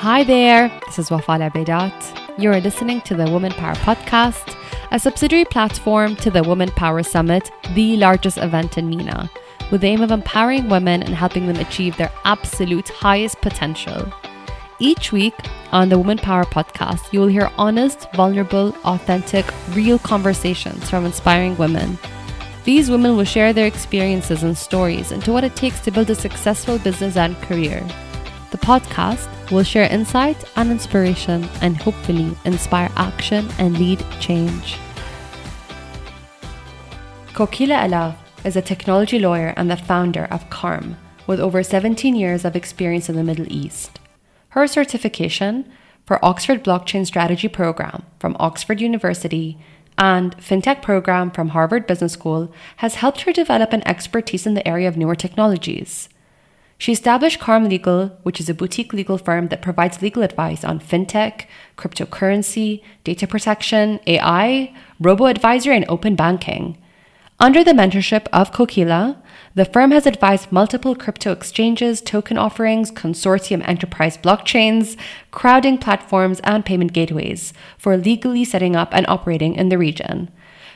Hi there, this is Wafala Bedat. You're listening to the Woman Power Podcast, a subsidiary platform to the Woman Power Summit, the largest event in MENA, with the aim of empowering women and helping them achieve their absolute highest potential. Each week on the Woman Power Podcast, you will hear honest, vulnerable, authentic, real conversations from inspiring women. These women will share their experiences and stories into what it takes to build a successful business and career. The podcast will share insight and inspiration and hopefully inspire action and lead change. Kokila Alagh is a technology lawyer and the founder of Karm, with over 17 years of experience in the Middle East. Her certification for Oxford Blockchain Strategy Program from Oxford University and FinTech program from Harvard Business School has helped her develop an expertise in the area of newer technologies. She established Karm Legal, which is a boutique legal firm that provides legal advice on fintech, cryptocurrency, data protection, AI, robo advisory, and open banking. Under the mentorship of Kokila, the firm has advised multiple crypto exchanges, token offerings, consortium enterprise blockchains, crowding platforms, and payment gateways for legally setting up and operating in the region.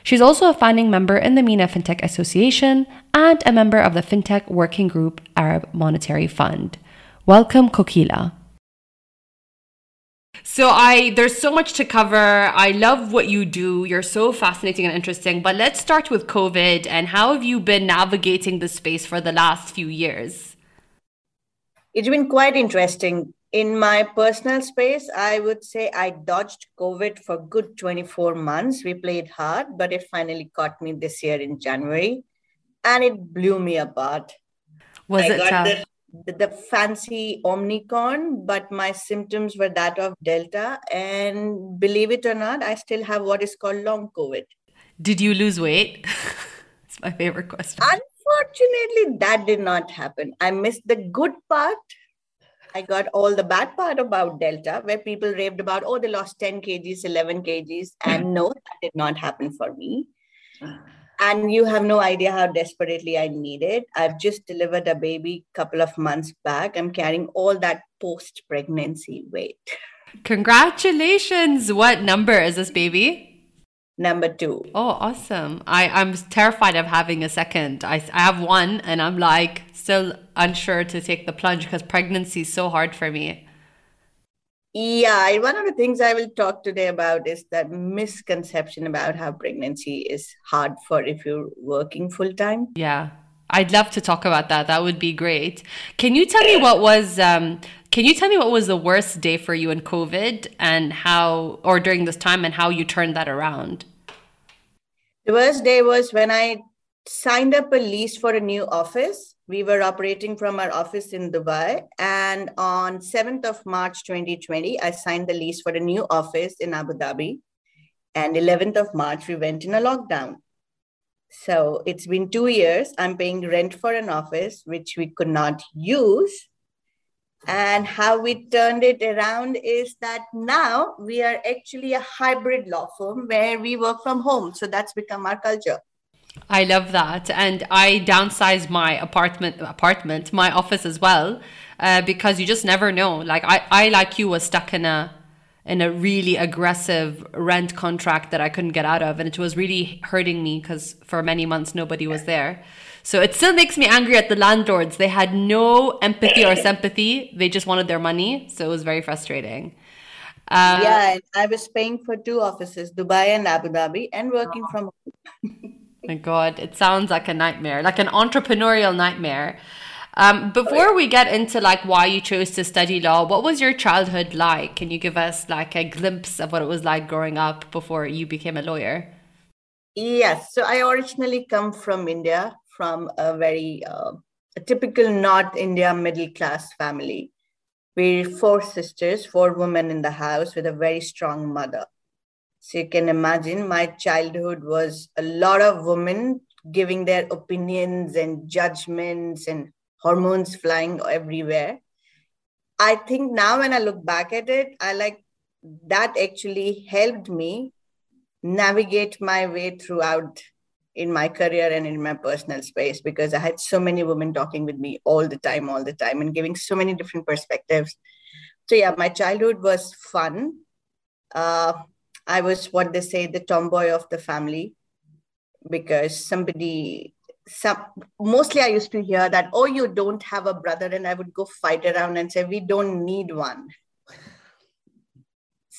She's also a founding member in the MENA FinTech Association and a member of the FinTech Working Group Arab Monetary Fund. Welcome, Kokila. So I there's so much to cover. I love what you do. You're so fascinating and interesting. But let's start with COVID and how have you been navigating the space for the last few years? It's been quite interesting. In my personal space, I would say I dodged COVID for good 24 months. We played hard, but it finally caught me this year in January and it blew me apart. Was I it tough? The, the fancy Omicron, but my symptoms were that of Delta. And believe it or not, I still have what is called long COVID. Did you lose weight? it's my favorite question. Unfortunately, that did not happen. I missed the good part. I got all the bad part about Delta, where people raved about, oh, they lost 10 kgs, 11 kgs. And no, that did not happen for me and you have no idea how desperately I need it. I've just delivered a baby couple of months back. I'm carrying all that post pregnancy weight. Congratulations. What number is this baby? Number two. Oh, awesome. I, I'm terrified of having a second. I, I have one and I'm like still unsure to take the plunge because pregnancy is so hard for me. Yeah, one of the things I will talk today about is that misconception about how pregnancy is hard for if you're working full time. Yeah, I'd love to talk about that. That would be great. Can you tell me what was um, can you tell me what was the worst day for you in COVID and how or during this time and how you turned that around? The worst day was when I signed up a lease for a new office we were operating from our office in Dubai. And on 7th of March 2020, I signed the lease for a new office in Abu Dhabi. And 11th of March, we went in a lockdown. So it's been two years. I'm paying rent for an office, which we could not use. And how we turned it around is that now we are actually a hybrid law firm where we work from home. So that's become our culture. I love that, and I downsized my apartment, apartment, my office as well, uh, because you just never know. Like I, I like you was stuck in a in a really aggressive rent contract that I couldn't get out of, and it was really hurting me because for many months nobody was there. So it still makes me angry at the landlords. They had no empathy or sympathy. They just wanted their money, so it was very frustrating. Uh, yeah, I was paying for two offices, Dubai and Abu Dhabi, and working from home. My God, it sounds like a nightmare, like an entrepreneurial nightmare. Um, before we get into like why you chose to study law, what was your childhood like? Can you give us like a glimpse of what it was like growing up before you became a lawyer? Yes, so I originally come from India, from a very uh, a typical North India middle class family. We're four sisters, four women in the house with a very strong mother. So you can imagine my childhood was a lot of women giving their opinions and judgments and hormones flying everywhere. I think now when I look back at it, I like that actually helped me navigate my way throughout in my career and in my personal space because I had so many women talking with me all the time, all the time, and giving so many different perspectives so yeah, my childhood was fun. Uh, I was what they say the tomboy of the family because somebody some mostly I used to hear that, oh, you don't have a brother, and I would go fight around and say, we don't need one.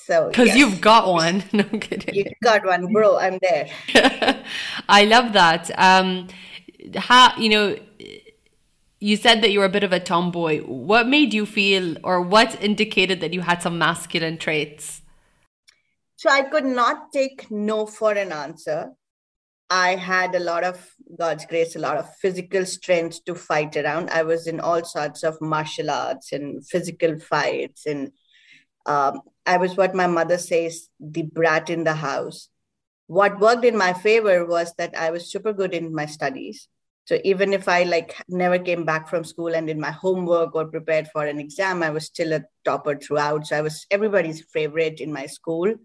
So because yes. you've got one, no kidding. You've got one, bro. I'm there. I love that. Um, how you know? You said that you were a bit of a tomboy. What made you feel, or what indicated that you had some masculine traits? So I could not take no for an answer. I had a lot of God's grace, a lot of physical strength to fight around. I was in all sorts of martial arts and physical fights, and um, I was what my mother says, the brat in the house. What worked in my favor was that I was super good in my studies. So even if I like never came back from school and did my homework or prepared for an exam, I was still a topper throughout. So I was everybody's favorite in my school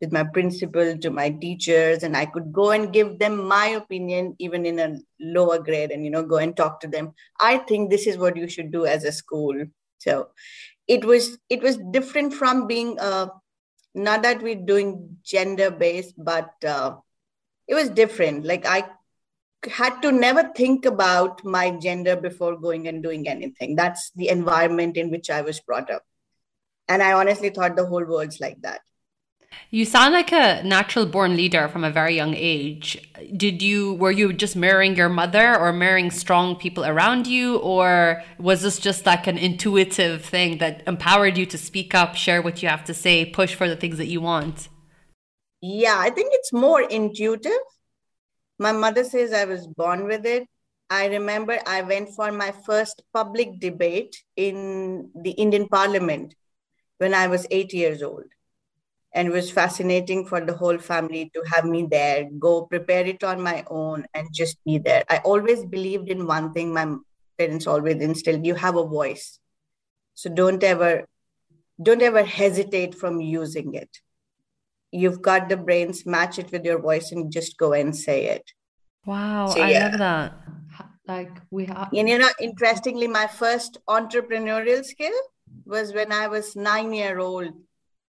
with my principal to my teachers and i could go and give them my opinion even in a lower grade and you know go and talk to them. I think this is what you should do as a school. So it was it was different from being uh not that we're doing gender based but uh, it was different. Like i had to never think about my gender before going and doing anything. That's the environment in which i was brought up. And i honestly thought the whole world's like that you sound like a natural born leader from a very young age. Did you were you just mirroring your mother or mirroring strong people around you or was this just like an intuitive thing that empowered you to speak up, share what you have to say, push for the things that you want? Yeah, I think it's more intuitive. My mother says I was born with it. I remember I went for my first public debate in the Indian Parliament when I was 8 years old and it was fascinating for the whole family to have me there go prepare it on my own and just be there. I always believed in one thing my parents always instilled you have a voice. So don't ever don't ever hesitate from using it. You've got the brains match it with your voice and just go and say it. Wow so, i yeah. love that like we have and you know interestingly my first entrepreneurial skill was when i was nine year old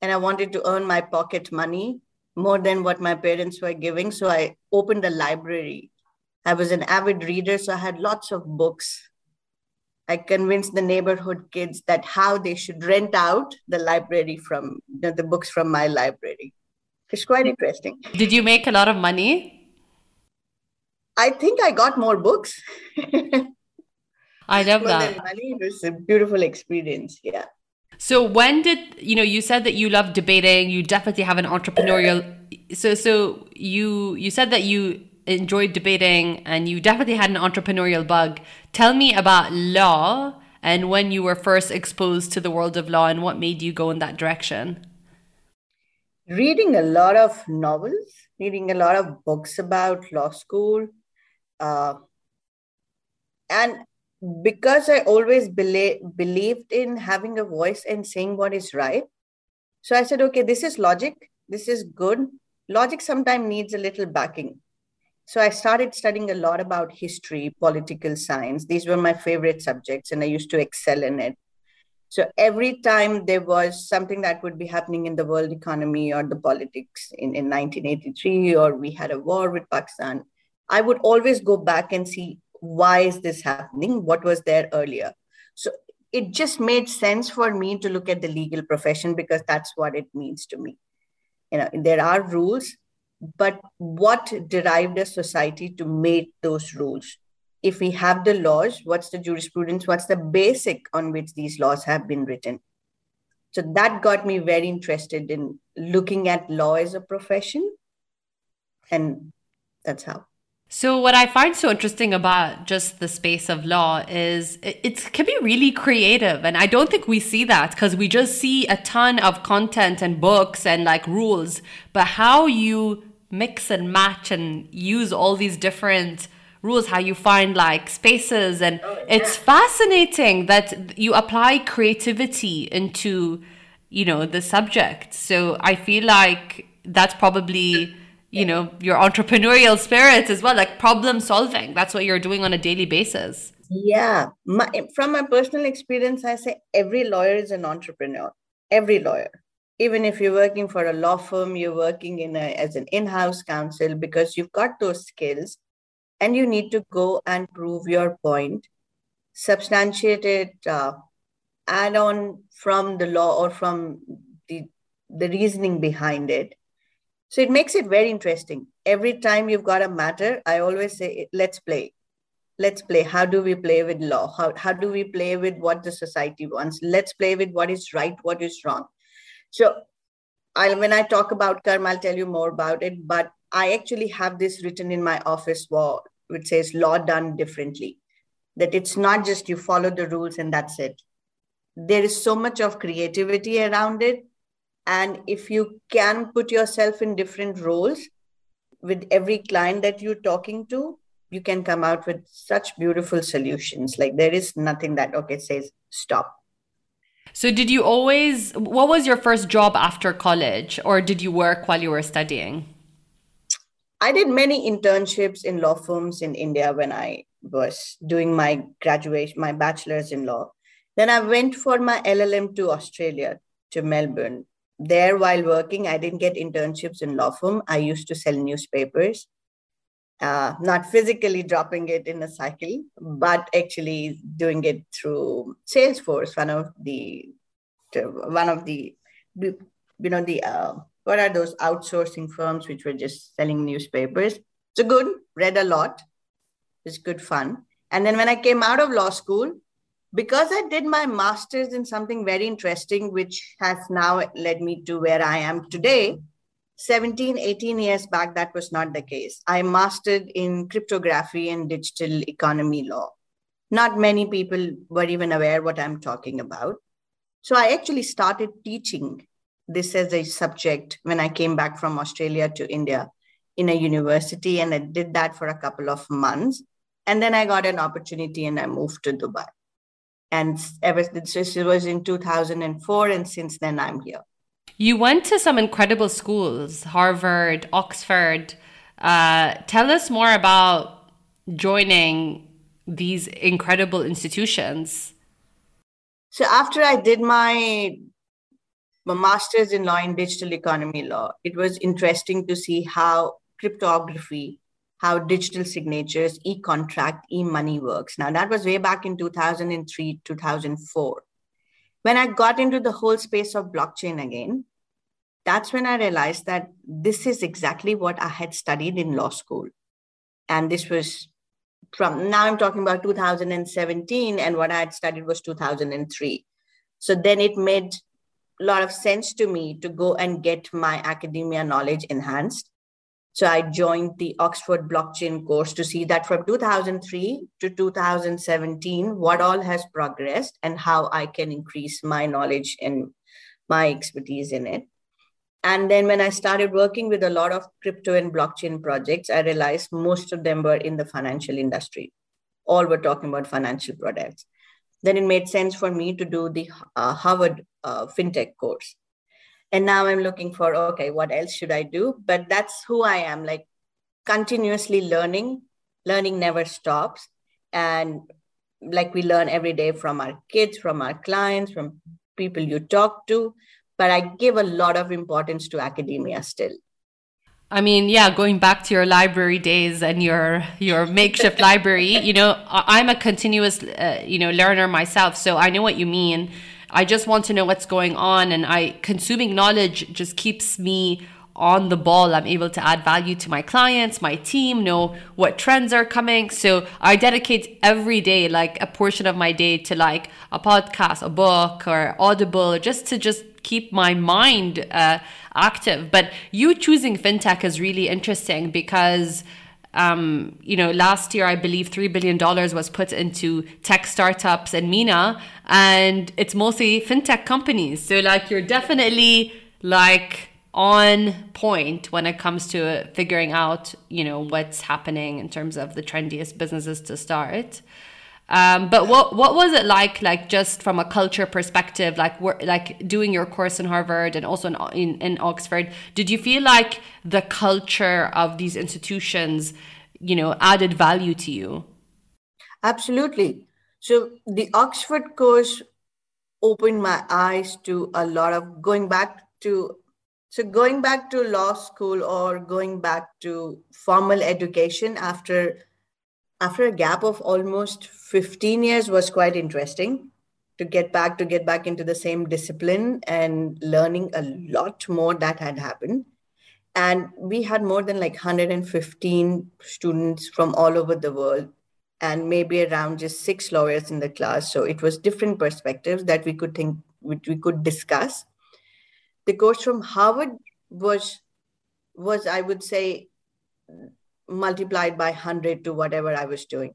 and I wanted to earn my pocket money more than what my parents were giving. So I opened a library. I was an avid reader, so I had lots of books. I convinced the neighborhood kids that how they should rent out the library from know, the books from my library. It's quite interesting. Did you make a lot of money? I think I got more books. I love that. Money. It was a beautiful experience. Yeah. So when did you know you said that you love debating, you definitely have an entrepreneurial so so you you said that you enjoyed debating and you definitely had an entrepreneurial bug. Tell me about law and when you were first exposed to the world of law and what made you go in that direction. Reading a lot of novels, reading a lot of books about law school, uh, and because I always believe, believed in having a voice and saying what is right. So I said, okay, this is logic. This is good. Logic sometimes needs a little backing. So I started studying a lot about history, political science. These were my favorite subjects, and I used to excel in it. So every time there was something that would be happening in the world economy or the politics in, in 1983, or we had a war with Pakistan, I would always go back and see why is this happening? What was there earlier? So it just made sense for me to look at the legal profession because that's what it means to me. You know, there are rules, but what derived a society to make those rules? If we have the laws, what's the jurisprudence? What's the basic on which these laws have been written? So that got me very interested in looking at law as a profession. And that's how. So, what I find so interesting about just the space of law is it, it can be really creative. And I don't think we see that because we just see a ton of content and books and like rules. But how you mix and match and use all these different rules, how you find like spaces, and oh, yeah. it's fascinating that you apply creativity into, you know, the subject. So, I feel like that's probably you know your entrepreneurial spirit as well like problem solving that's what you're doing on a daily basis Yeah. My, from my personal experience, I say every lawyer is an entrepreneur. Every lawyer. Even if you're working for a law firm, you're working in a, as an in house counsel because you've got those skills and you need to go and prove your point, substantiate it, uh, add on from the law or from the, the reasoning behind it. So it makes it very interesting. Every time you've got a matter, I always say, let's play. Let's play. How do we play with law? How, how do we play with what the society wants? Let's play with what is right what is wrong. So I, when i talk about karma i'll tell you more about it but i actually have this written in my office wall which says law done differently. That it's not just you follow the rules and that's it. There is so much of creativity around it and if you can put yourself in different roles with every client that you're talking to you can come out with such beautiful solutions. Like there is nothing that, okay, says stop. So, did you always, what was your first job after college, or did you work while you were studying? I did many internships in law firms in India when I was doing my graduation, my bachelor's in law. Then I went for my LLM to Australia, to Melbourne. There, while working, I didn't get internships in law firm. I used to sell newspapers uh, not physically dropping it in a cycle, but actually doing it through Salesforce, one of the one of the you know the uh, what are those outsourcing firms which were just selling newspapers. So good, read a lot. It's good fun. And then when I came out of law school, because I did my master's in something very interesting, which has now led me to where I am today, 17, 18 years back, that was not the case. I mastered in cryptography and digital economy law. Not many people were even aware what I'm talking about. So I actually started teaching this as a subject when I came back from Australia to India in a university, and I did that for a couple of months. And then I got an opportunity and I moved to Dubai. And ever since it was in 2004, and since then I'm here. You went to some incredible schools, Harvard, Oxford. Uh, tell us more about joining these incredible institutions. So, after I did my, my master's in law in digital economy law, it was interesting to see how cryptography, how digital signatures, e contract, e money works. Now, that was way back in 2003, 2004 when I got into the whole space of blockchain again, that's when I realized that this is exactly what I had studied in law school. And this was from now I'm talking about 2017, and what I had studied was 2003. So then it made a lot of sense to me to go and get my academia knowledge enhanced so I joined the Oxford blockchain course to see that from 2003 to 2017, what all has progressed and how I can increase my knowledge and my expertise in it. And then when I started working with a lot of crypto and blockchain projects, I realized most of them were in the financial industry. All were talking about financial products. Then it made sense for me to do the uh, Harvard uh, FinTech course and now i'm looking for okay what else should i do? But that's who i am like continuously learning. Learning never stops. And like we learn every day from our kids from our clients from people you talk to. But i give a lot of importance to academia still. I mean, yeah, going back to your library days and your your makeshift library, you know, I'm a continuous, uh, you know, learner myself, so I know what you mean. I just want to know what's going on and I consuming knowledge just keeps me on the ball. I'm able to add value to my clients, my team, know what trends are coming. So I dedicate every day, like a portion of my day to like a podcast, a book or audible, just to just keep my mind uh, active. But you choosing fintech is really interesting because um, you know, last year I believe three billion dollars was put into tech startups and MENA, and it's mostly fintech companies. So like you're definitely like on point when it comes to figuring out, you know, what's happening in terms of the trendiest businesses to start. Um, but what what was it like, like just from a culture perspective, like like doing your course in Harvard and also in, in, in Oxford? Did you feel like the culture of these institutions, you know, added value to you? Absolutely. So the Oxford course opened my eyes to a lot of going back to so going back to law school or going back to formal education after after a gap of almost 15 years was quite interesting to get back to get back into the same discipline and learning a lot more that had happened. And we had more than like 115 students from all over the world and maybe around just six lawyers in the class. So it was different perspectives that we could think which we could discuss. The course from harvard was was i would say multiplied by 100 to whatever i was doing.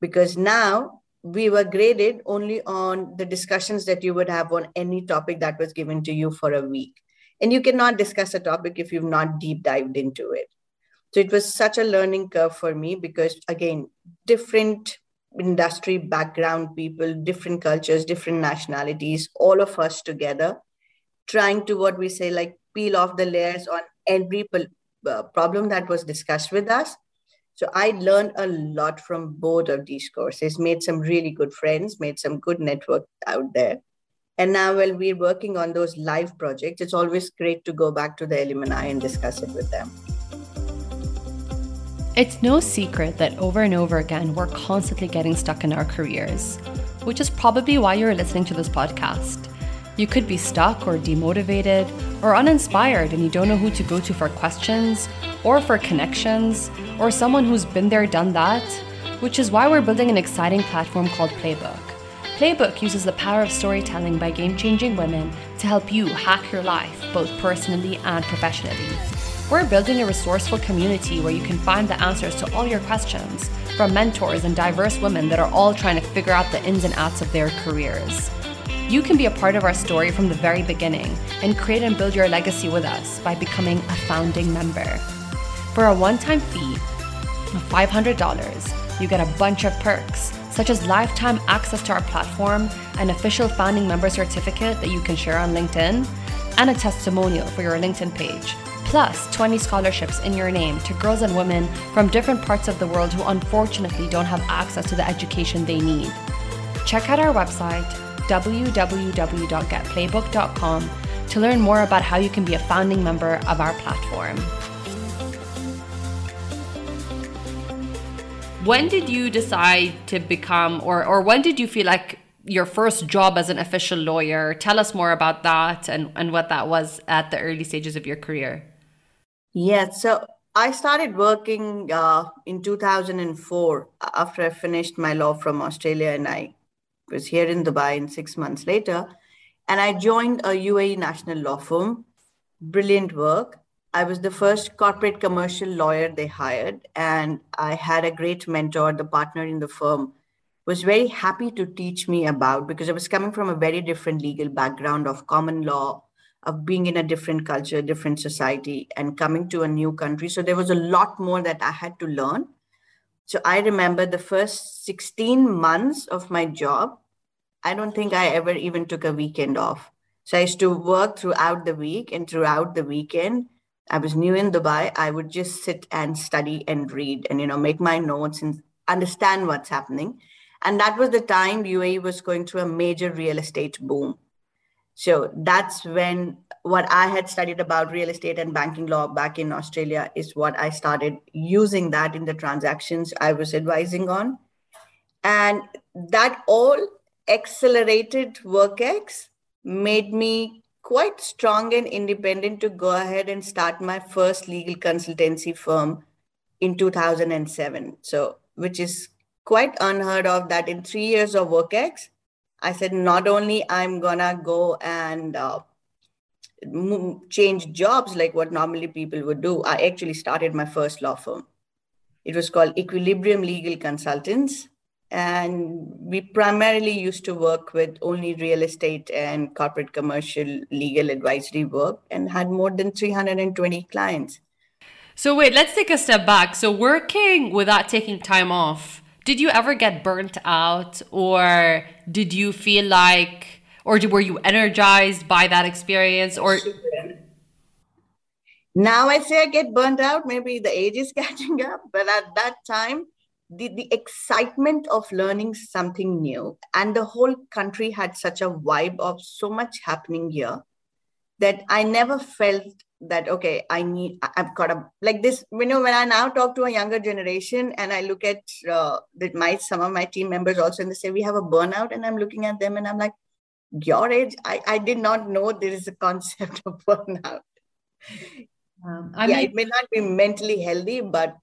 Because now we were graded only on the discussions that you would have on any topic that was given to you for a week. And you cannot discuss a topic if you've not deep dived into it. So it was such a learning curve for me because, again, different industry background people, different cultures, different nationalities, all of us together, trying to what we say, like peel off the layers on every uh, problem that was discussed with us. So I learned a lot from both of these courses, made some really good friends, made some good network out there. And now, while we're working on those live projects, it's always great to go back to the alumni and discuss it with them. It's no secret that over and over again, we're constantly getting stuck in our careers, which is probably why you're listening to this podcast. You could be stuck or demotivated or uninspired and you don't know who to go to for questions or for connections or someone who's been there, done that, which is why we're building an exciting platform called Playbook. Playbook uses the power of storytelling by game changing women to help you hack your life, both personally and professionally. We're building a resourceful community where you can find the answers to all your questions from mentors and diverse women that are all trying to figure out the ins and outs of their careers. You can be a part of our story from the very beginning and create and build your legacy with us by becoming a founding member. For a one time fee of $500, you get a bunch of perks, such as lifetime access to our platform, an official founding member certificate that you can share on LinkedIn, and a testimonial for your LinkedIn page plus 20 scholarships in your name to girls and women from different parts of the world who unfortunately don't have access to the education they need. Check out our website, www.getplaybook.com, to learn more about how you can be a founding member of our platform. When did you decide to become, or, or when did you feel like your first job as an official lawyer? Tell us more about that and, and what that was at the early stages of your career. Yes. So I started working uh, in 2004 after I finished my law from Australia and I was here in Dubai in six months later. And I joined a UAE national law firm. Brilliant work. I was the first corporate commercial lawyer they hired. And I had a great mentor, the partner in the firm was very happy to teach me about because I was coming from a very different legal background of common law, of being in a different culture, different society, and coming to a new country. So there was a lot more that I had to learn. So I remember the first 16 months of my job, I don't think I ever even took a weekend off. So I used to work throughout the week, and throughout the weekend, I was new in Dubai. I would just sit and study and read and you know make my notes and understand what's happening. And that was the time UAE was going through a major real estate boom. So that's when what I had studied about real estate and banking law back in Australia is what I started using that in the transactions I was advising on. And that all accelerated WorkX made me quite strong and independent to go ahead and start my first legal consultancy firm in 2007. So, which is quite unheard of that in three years of WorkX, I said, not only I'm gonna go and uh, change jobs like what normally people would do, I actually started my first law firm. It was called Equilibrium Legal Consultants. And we primarily used to work with only real estate and corporate commercial legal advisory work and had more than 320 clients. So, wait, let's take a step back. So, working without taking time off did you ever get burnt out or did you feel like or were you energized by that experience or now i say i get burnt out. Maybe the age is catching up but at that time the, the excitement of learning something new and the whole country had such a vibe of so much happening here that i never felt that okay i need i've got a like this you know when i now talk to a younger generation and i look at uh, that my some of my team members also and they say we have a burnout and i'm looking at them and i'm like your age i, I did not know there is a concept of burnout um, I yeah, mean, it may not be mentally healthy but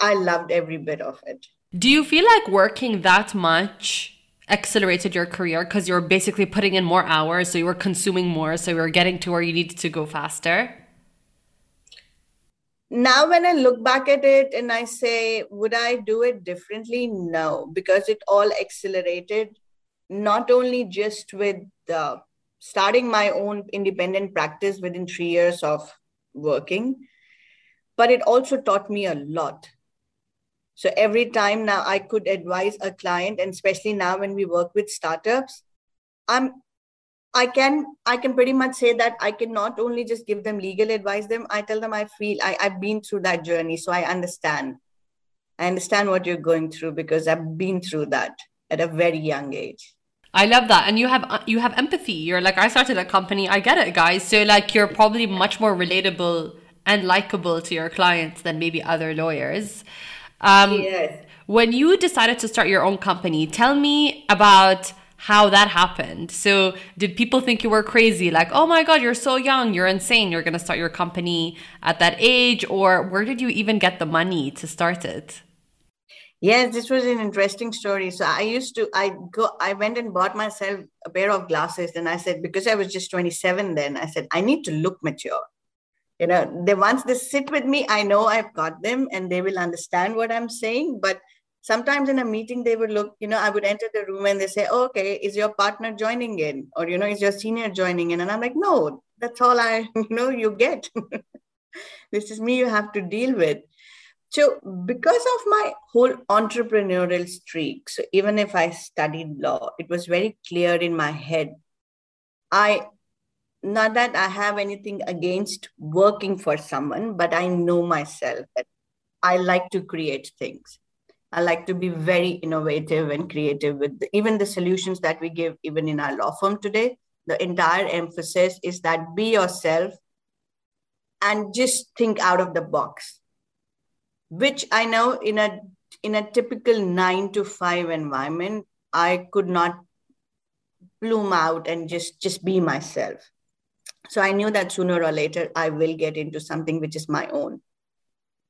i loved every bit of it do you feel like working that much accelerated your career because you were basically putting in more hours, so you were consuming more, so you were getting to where you needed to go faster? Now, when I look back at it and I say, would I do it differently? No, because it all accelerated, not only just with uh, starting my own independent practice within three years of working, but it also taught me a lot so every time now I could advise a client, and especially now when we work with startups, I'm I can I can pretty much say that I can not only just give them legal advice them, I tell them I feel I, I've been through that journey. So I understand. I understand what you're going through because I've been through that at a very young age. I love that, and you have you have empathy. You're like, I started a company. I get it, guys. So like, you're probably much more relatable and likable to your clients than maybe other lawyers. Um, yes. When you decided to start your own company, tell me about how that happened. So, did people think you were crazy? Like, oh my God, you're so young, you're insane, you're going to start your company at that age? Or where did you even get the money to start it? Yes, this was an interesting story. So I used to, I go, I went and bought myself a pair of glasses, and I said because I was just 27 then, I said I need to look mature. You know they once they sit with me i know i've got them and they will understand what i'm saying. But sometimes in a meeting they would look you know i would enter the room and they say oh, okay is your partner joining in? Or you know is your senior joining in? And i'm like no that's all i you know you get. This is me you have to deal with so because of my whole entrepreneurial streak so even if i studied law it was very clear in my head i not that I have anything against working for someone, but I know myself that I like to create things. I like to be very innovative and creative with the, even the solutions that we give, even in our law firm today. The entire emphasis is that be yourself and just think out of the box, which I know in a in a typical nine to five environment, I could not bloom out and just just be myself so I knew that sooner or later I will get into something which is my own.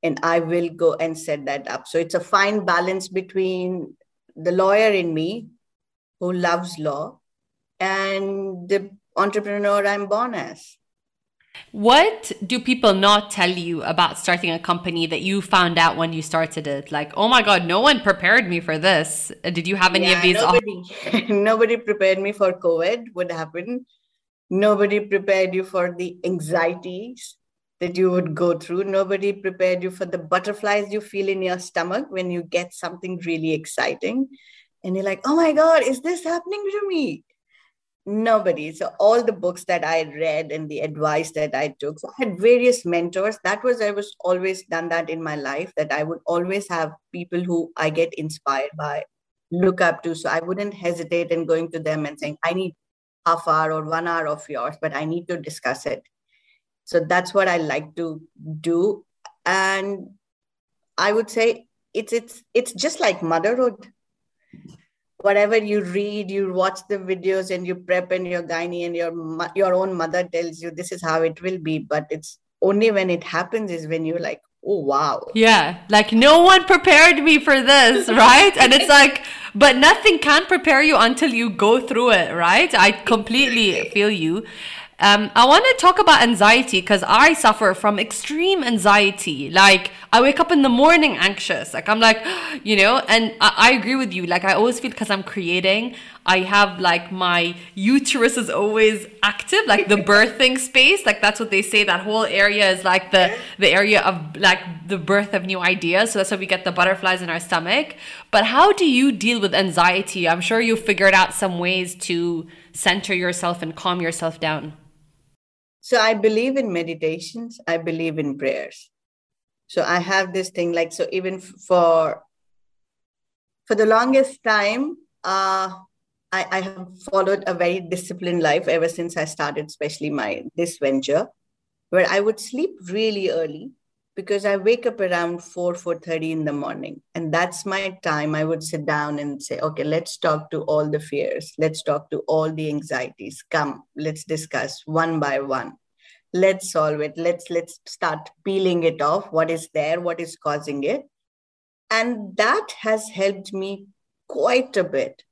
And I will go and set that up. So it's a fine balance between the lawyer in me who loves law and the entrepreneur I'm born as. What do people not tell you about starting a company that you found out when you started it? Like, oh my God, no one prepared me for this. Did you have any yeah, of these? Nobody, nobody prepared me for COVID, what happened nobody prepared you for the anxieties that you would go through nobody prepared you for the butterflies you feel in your stomach when you get something really exciting and you're like oh my god is this happening to me nobody so all the books that i read and the advice that i took so i had various mentors that was i was always done that in my life that i would always have people who i get inspired by look up to so i wouldn't hesitate in going to them and saying i need half hour or one hour of yours, but I need to discuss it. So that's what I like to do. And I would say it's it's it's just like motherhood. Whatever you read, you watch the videos and you prep and your gynae and your your own mother tells you this is how it will be. But it's only when it happens is when you're like, oh wow. Yeah like no one prepared me for this right? And it's like but nothing can prepare you until you go through it right? I completely feel you um, I want to talk about anxiety because I suffer from extreme anxiety. Like, I wake up in the morning anxious. Like, I'm like, you know, and I, I agree with you. Like, I always feel because I'm creating, I have like my uterus is always active, like the birthing space. Like, that's what they say. That whole area is like the, the area of like the birth of new ideas. So that's why we get the butterflies in our stomach. But how do you deal with anxiety? I'm sure you figured out some ways to center yourself and calm yourself down. So I believe in meditations, I believe in prayers. So I have this thing like, so even for For the longest time, uh, I, I have followed a very disciplined life ever since I started, especially my this venture, where I would sleep really early because I wake up around 4, 4.30 in the morning. And that's my time. I would sit down and say, okay, let's talk to all the fears. Let's talk to all the anxieties. Come, let's discuss one by one. Let's solve it. Let's let's start peeling it off. What is there? What is causing it? And that has helped me quite a bit.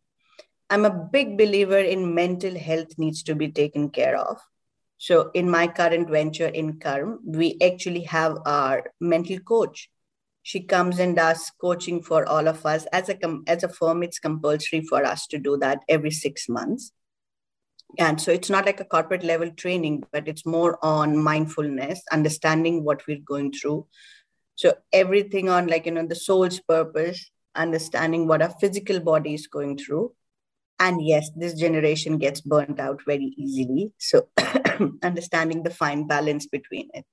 I'm a big believer in mental health needs to be taken care of so in my current venture in Karm, we actually have our mental coach. She comes and does coaching for all of us. As a, as a firm, it's compulsory for us to do that every six months. And so it's not like a corporate level training, but it's more on mindfulness, understanding what we're going through. So everything on like, you know, the soul's purpose, understanding what our physical body is going through, and yes this generation gets burnt out very easily. So understanding the fine balance between it.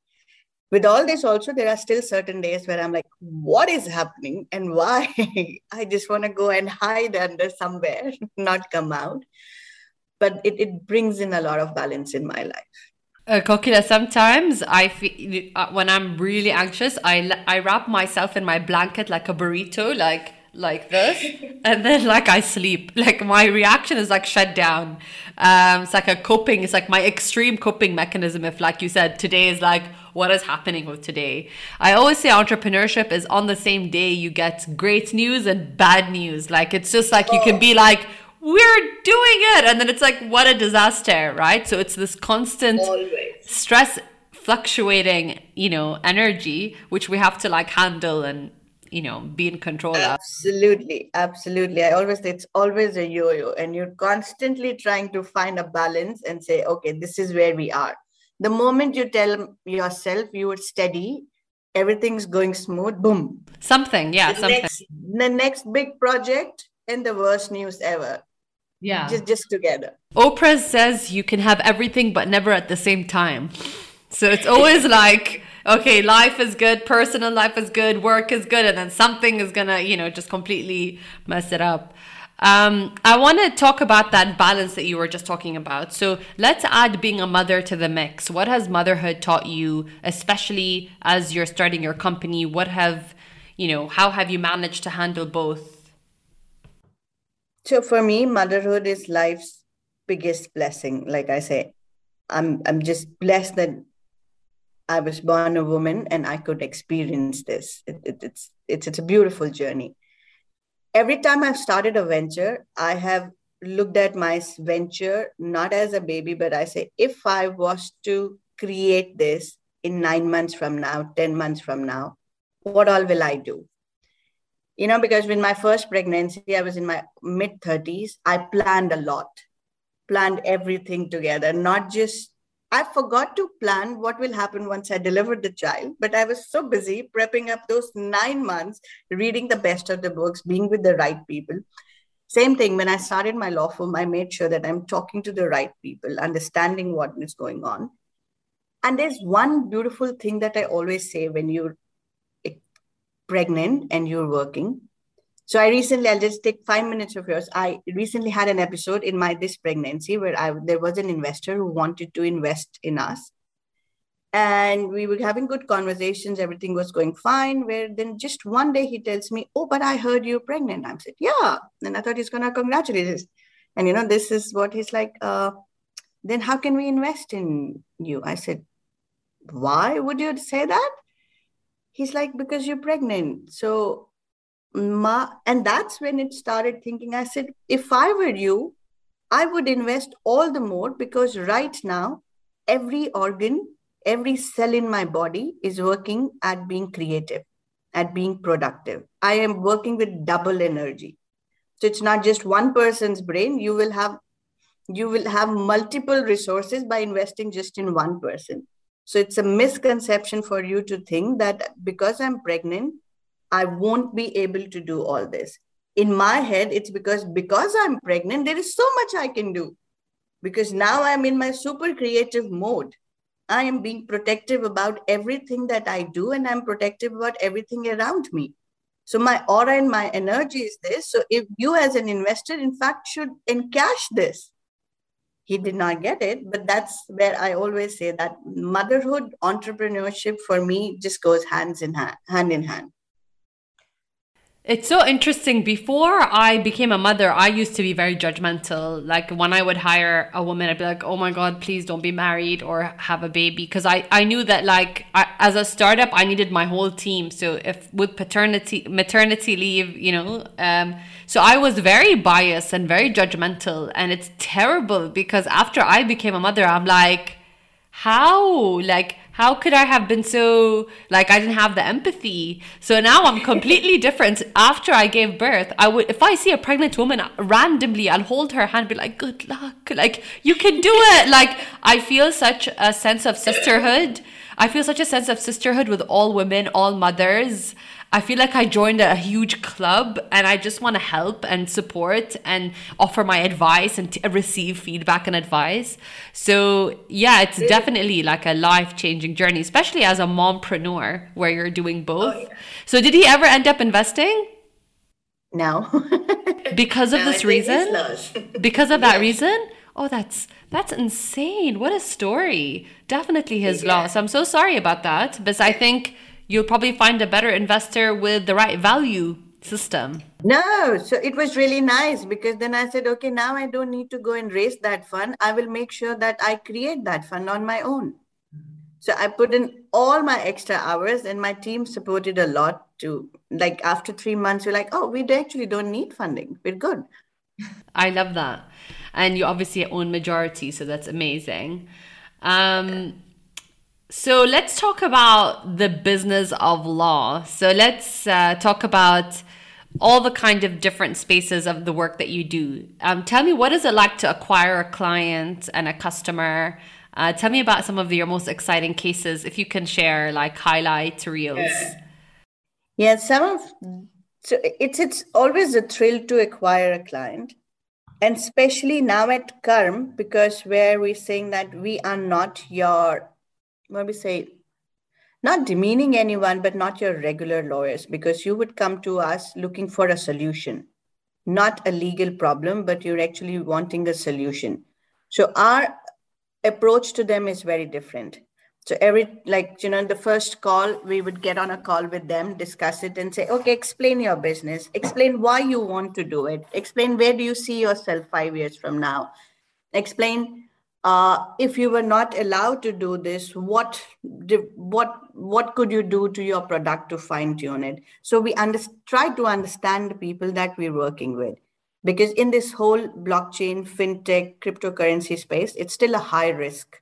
With all this also there are still certain days where i'm like what is happening? And why? I just want to go and hide under somewhere not come out. But it, it brings in a lot of balance in my life. Uh, Kokila, sometimes I feel uh, when I'm really anxious, I, I wrap myself in my blanket like a burrito, like like this and then like i sleep. Like my reaction is like shut down. Um it's like a coping it's like my extreme coping mechanism if like you said today is like what is happening with today. I always say entrepreneurship is on the same day you get great news and bad news. Like it's just like you can be like we're doing it and then it's like what a disaster right? So it's this constant Always. stress fluctuating you know energy which we have to like handle and you know be in control absolutely of. absolutely i always say it's always a yo-yo and you're constantly trying to find a balance and say okay this is where we are. The moment you tell yourself you are steady everything's going smooth boom. Something yeah the something. next, the next big project and the worst news ever. Yeah. Just just together. Oprah says you can have everything but never at the same time. So it's always like okay, life is good, personal life is good, work is good, and then something is gonna, you know, just completely mess it up. Um, I want to talk about that balance that you were just talking about. So let's add being a mother to the mix. What has motherhood taught you, especially as you're starting your company? What have, you know, how have you managed to handle both? So for me, motherhood is life's biggest blessing. Like I say, I'm I'm just blessed that I was born a woman and I could experience this. It, it, it's, it's, it's a beautiful journey. Every time I've started a venture, I have looked at my venture not as a baby, but I say, if I was to create this in nine months from now, 10 months from now, what all will I do? You know, because with my first pregnancy, I was in my mid 30s, I planned a lot, planned everything together, not just I forgot to plan what will happen once I delivered the child, but I was so busy prepping up those nine months, reading the best of the books, being with the right people. Same thing when I started my law firm, I made sure that I'm talking to the right people, understanding what is going on. And there's one beautiful thing that I always say when you're pregnant and you're working so I recently, I'll just take five minutes of yours. I recently had an episode in my this pregnancy where I there was an investor who wanted to invest in us. And we were having good conversations, everything was going fine. Where then just one day he tells me, Oh, but I heard you're pregnant. I said, Yeah. And I thought he's gonna congratulate us. And you know, this is what he's like, uh, then how can we invest in you? I said, Why would you say that? He's like, because you're pregnant. So And that's when it started thinking. I said, if I were you, I would invest all the more because right now, every organ, every cell in my body is working at being creative, at being productive. I am working with double energy. So it's not just one person's brain. You will have you will have multiple resources by investing just in one person. So it's a misconception for you to think that because I'm pregnant, I won't be able to do all this. In my head, it's because because I'm pregnant, there is so much I can do. Because now I'm in my super creative mode. I am being protective about everything that I do, and I'm protective about everything around me. So my aura and my energy is this. So if you as an investor, in fact, should encash this. He did not get it, but that's where I always say that motherhood, entrepreneurship for me just goes hands in hand, hand in hand. It's so interesting. Before I became a mother, I used to be very judgmental. Like when I would hire a woman, I'd be like, "Oh my god, please don't be married or have a baby," because I I knew that like I, as a startup, I needed my whole team. So if with paternity maternity leave, you know, um, so I was very biased and very judgmental, and it's terrible because after I became a mother, I'm like, how like how could I have been so like I didn't have the empathy? So now I'm completely different. After I gave birth, I would if I see a pregnant woman uh, randomly, I'll hold her hand, be like, "Good luck, like you can do it." Like I feel such a sense of sisterhood. I feel such a sense of sisterhood with all women, all mothers. I feel like I joined a huge club and I just want to help and support and offer my advice and t- receive feedback and advice. So, yeah, it's definitely like a life changing journey, especially as a mompreneur where you're doing both. Oh, yeah. So, did he ever end up investing? No. because of no, this reason? because of that yes. reason? Oh, that's that's insane. What a story. Definitely his yeah. loss. I'm so sorry about that. But I think you'll probably find a better investor with the right value system. No, so it was really nice because then I said, okay, now I don't need to go and raise that fund. I will make sure that I create that fund on my own. So I put in all my extra hours and my team supported a lot to like after three months, we're like, oh, we actually don't need funding. We're good. I love that. And you obviously own majority, so that's amazing. Um, so let's talk about the business of law. So let's uh, talk about all the kind of different spaces of the work that you do. Um, tell me, what is it like to acquire a client and a customer? Uh, tell me about some of your most exciting cases, if you can share, like highlight reels. Yeah, yeah some of so it's it's always a thrill to acquire a client, and especially now at Karm because where we're saying that we are not your what we say, not demeaning anyone, but not your regular lawyers, because you would come to us looking for a solution, not a legal problem, but you're actually wanting a solution. So our approach to them is very different. So every like you know the first call we would get on a call with them, discuss it, and say, okay, explain your business, explain why you want to do it, explain where do you see yourself five years from now, explain uh, if you were not allowed to do this, what what what could you do to your product to fine tune it? So we under, try to understand the people that we're working with, because in this whole blockchain, fintech, cryptocurrency space, it's still a high risk.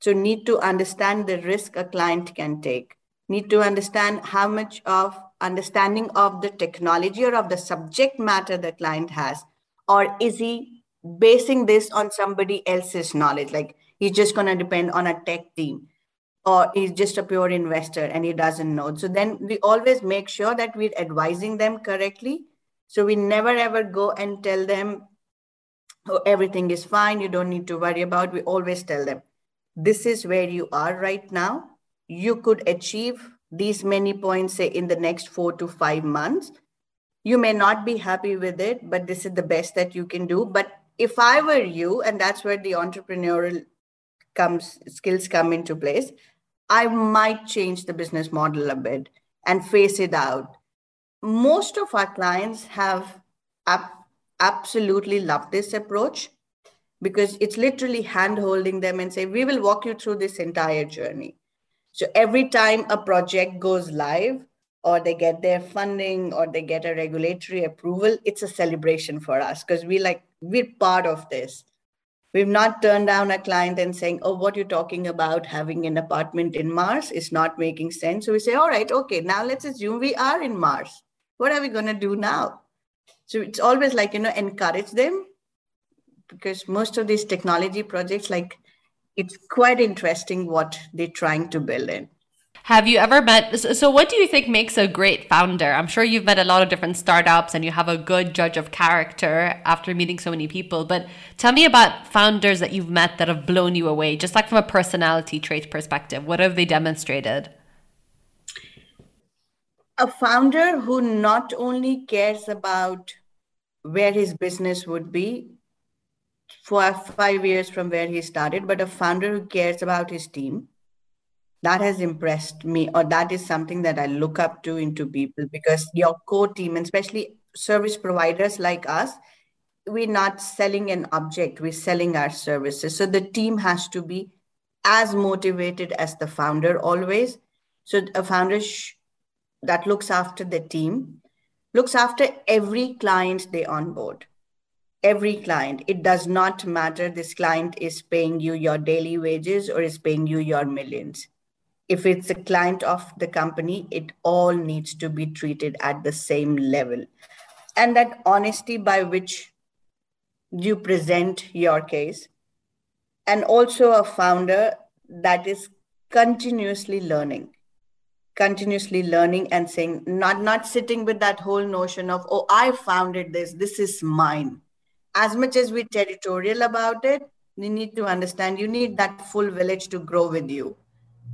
So need to understand the risk a client can take. Need to understand how much of understanding of the technology or of the subject matter the client has, or is he basing this on somebody else's knowledge. Like he's just going to depend on a tech team or he's just a pure investor and he doesn't know. So then we always make sure that we're advising them correctly. So we never ever go and tell them, oh, everything is fine. You don't need to worry about. We always tell them, this is where you are right now. You could achieve these many points, say, in the next four to five months. You may not be happy with it, but this is the best that you can do. But if I were you, and that's where the entrepreneurial comes skills come into place, I might change the business model a bit and face it out. Most of our clients have absolutely loved this approach because it's literally hand holding them and say, we will walk you through this entire journey. So every time a project goes live, or they get their funding or they get a regulatory approval, it's a celebration for us because we like we're part of this. We've not turned down a client and saying, "Oh, what you're talking about having an apartment in Mars is not making sense." So we say, "All right, okay, now let's assume we are in Mars. What are we going to do now?" So it's always like you know encourage them because most of these technology projects, like it's quite interesting what they're trying to build in. Have you ever met? So, what do you think makes a great founder? I'm sure you've met a lot of different startups and you have a good judge of character after meeting so many people. But tell me about founders that you've met that have blown you away, just like from a personality trait perspective. What have they demonstrated? a founder who not only cares about where his business would be for five years from where he started, but a founder who cares about his team. That has impressed me, or that is something that I look up to into people because your core team, and especially service providers like us, we're not selling an object, we're selling our services. So the team has to be as motivated as the founder always. So a founder sh- that looks after the team looks after every client they onboard every client it does not matter this client is paying you your daily wages or is paying you your millions if it's a client of the company it all needs to be treated at the same level. And that honesty by which you present your case and also a founder that is continuously learning continuously learning and saying not not sitting with that whole notion of oh i founded this this is mine. As much as we're territorial about it you need to understand you need that full village to grow with you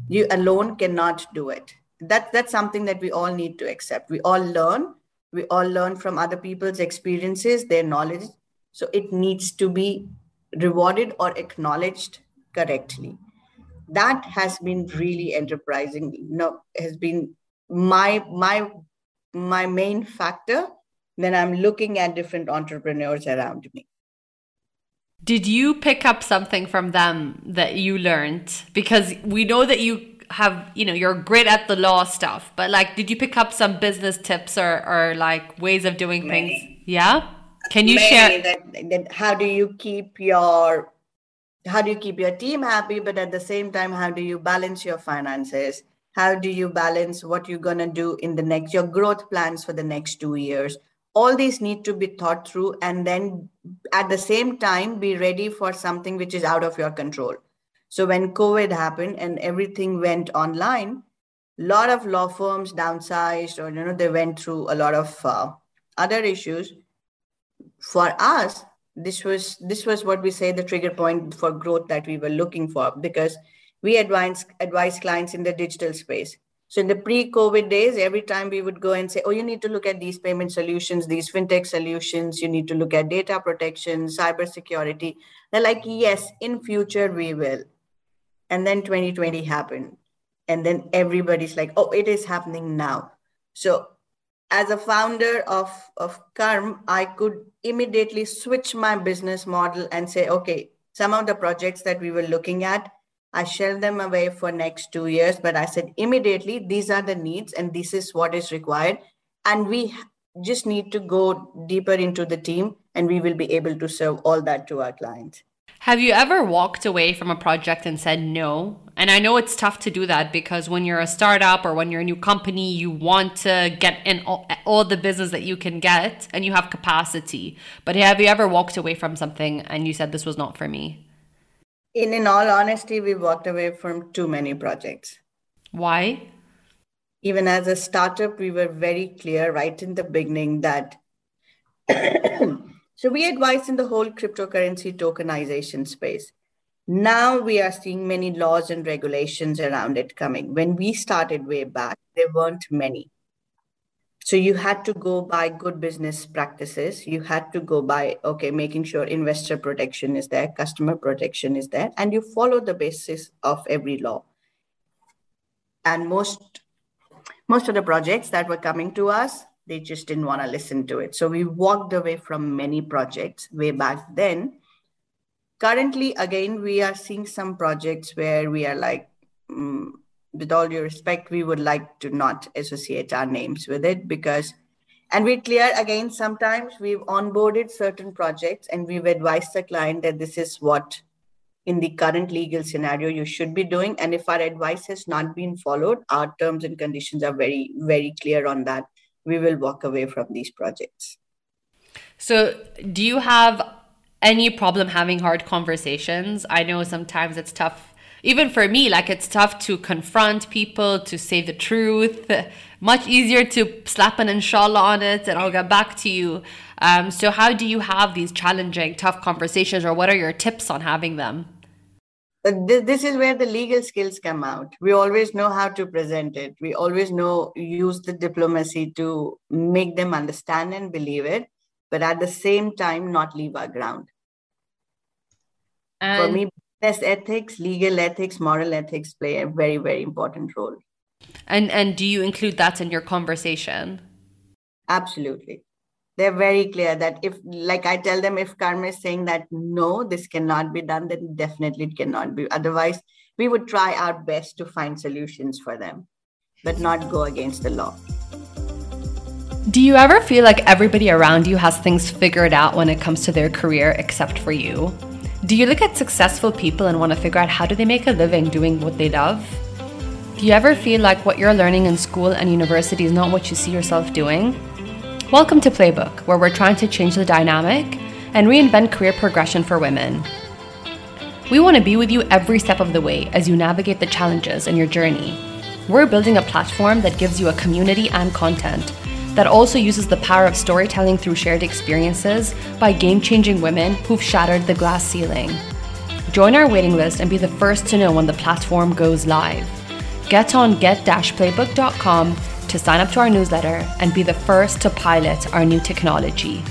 you alone cannot do it. That that's something that we all need to accept. We all learn. We all learn from other people's experiences their knowledge. So it needs to be rewarded or acknowledged correctly. That has been really enterprising. No, has been my my my main factor when i'm looking at different entrepreneurs around me did you pick up something from them that you learned? Because we know that you have you know you're great at the law stuff but like did you pick up some business tips or or like ways of doing Many. things? Yeah? Can you Many share? that, that how do you keep your how do you keep your team happy but at the same time how do you balance your finances? How do you balance what you're going to do in the next your growth plans for the next 2 years all these need to be thought through and then at the same time be ready for something which is out of your control. So when covid happened and everything went online a lot of law firms downsized or you know they went through a lot of uh, other issues. For us this was this was what we say the trigger point for growth that we were looking for because we advise advise clients in the digital space so in the pre-covid days every time we would go and say oh you need to look at these payment solutions these fintech solutions you need to look at data protection cyber security they're like yes in future we will. And then 2020 happened. And then everybody's like oh it is happening now. So as a founder of, of Karm, I could immediately switch my business model and say, okay, some of the projects that we were looking at, I shelved them away for next two years, but I said immediately, these are the needs and this is what is required. And we just need to go deeper into the team and we will be able to serve all that to our clients. Have you ever walked away from a project and said no? And I know it's tough to do that because when you're a startup or when you're a new company, you want to get in all, all, the business that you can get and you have capacity. But have you ever walked away from something and you said this was not for me? In in all honesty, we walked away from too many projects. Why? Even as a startup, we were very clear right in the beginning that So we advise in the whole cryptocurrency tokenization space. Now we are seeing many laws and regulations around it coming. When we started way back, there weren't many. So you had to go by good business practices. You had to go by, okay, making sure investor protection is there, customer protection is there, and you follow the basis of every law. And most most of the projects that were coming to us they just didn't want to listen to it. So we walked away from many projects way back then. Currently, again, we are seeing some projects where we are like, mm, with all due respect, we would like to not associate our names with it because, and we're clear again, sometimes we've onboarded certain projects and we've advised the client that this is what in the current legal scenario you should be doing and if our advice has not been followed our terms and conditions are very very clear on that we will walk away from these projects. So, do you have any problem having hard conversations? I know sometimes it's tough, even for me, like it's tough to confront people, to say the truth. Much easier to slap an inshallah on it and I'll get back to you. Um, so, how do you have these challenging, tough conversations, or what are your tips on having them? this is where the legal skills come out. We always know how to present it. We always know use the diplomacy to make them understand and believe it, but at the same time, not leave our ground. And For me, business ethics, legal ethics, moral ethics play a very, very important role. And and do you include that in your conversation? Absolutely they're very clear that if like i tell them if karma is saying that no this cannot be done then definitely it cannot be otherwise we would try our best to find solutions for them but not go against the law do you ever feel like everybody around you has things figured out when it comes to their career except for you do you look at successful people and want to figure out how do they make a living doing what they love do you ever feel like what you're learning in school and university is not what you see yourself doing Welcome to Playbook, where we're trying to change the dynamic and reinvent career progression for women. We want to be with you every step of the way as you navigate the challenges in your journey. We're building a platform that gives you a community and content that also uses the power of storytelling through shared experiences by game changing women who've shattered the glass ceiling. Join our waiting list and be the first to know when the platform goes live. Get on get-playbook.com to sign up to our newsletter and be the first to pilot our new technology.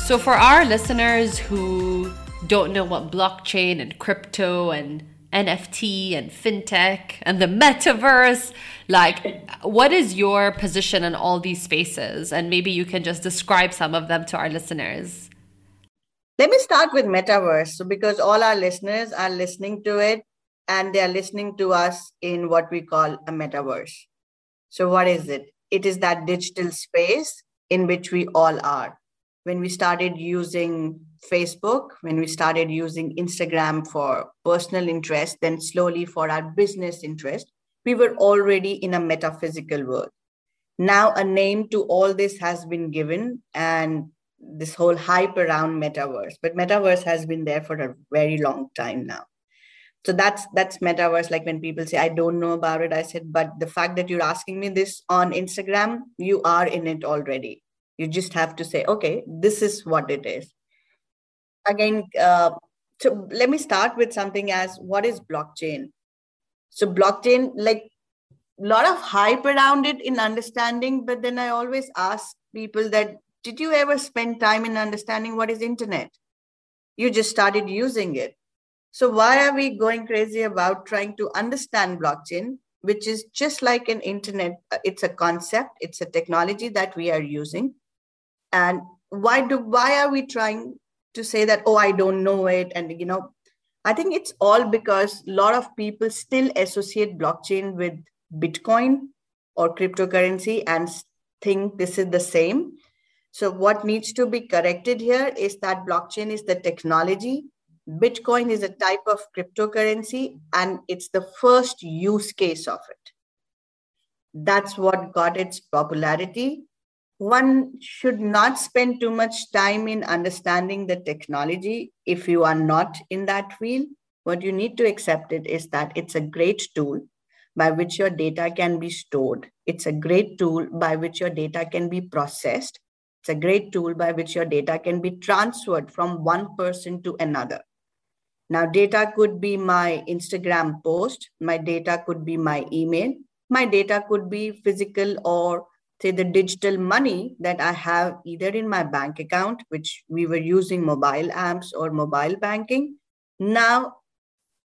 So, for our listeners who don't know what blockchain and crypto and NFT and fintech and the metaverse, like, what is your position in all these spaces? And maybe you can just describe some of them to our listeners. Let me start with metaverse. Because all our listeners are listening to it, and they are listening to us in what we call a metaverse. So, what is it? It is that digital space in which we all are. When we started using Facebook, when we started using Instagram for personal interest, then slowly for our business interest, we were already in a metaphysical world. Now, a name to all this has been given, and this whole hype around metaverse. But metaverse has been there for a very long time now so that's that's metaverse like when people say i don't know about it i said but the fact that you're asking me this on instagram you are in it already you just have to say okay this is what it is again uh, so let me start with something as what is blockchain so blockchain like a lot of hype around it in understanding but then i always ask people that did you ever spend time in understanding what is internet you just started using it so why are we going crazy about trying to understand blockchain, which is just like an internet? Uh, it's a concept, it's a technology that we are using. And why do why are we trying to say that, oh, I don't know it? And you know, I think it's all because a lot of people still associate blockchain with Bitcoin or cryptocurrency and think this is the same. So, what needs to be corrected here is that blockchain is the technology Bitcoin is a type of cryptocurrency and it's the first use case of it. That's what got its popularity. One should not spend too much time in understanding the technology if you are not in that field. What you need to accept it is that it's a great tool by which your data can be stored. It's a great tool by which your data can be processed. It's a great tool by which your data can be transferred from one person to another. Now, data could be my Instagram post, my data could be my email, my data could be physical or say the digital money that I have either in my bank account, which we were using mobile apps or mobile banking. Now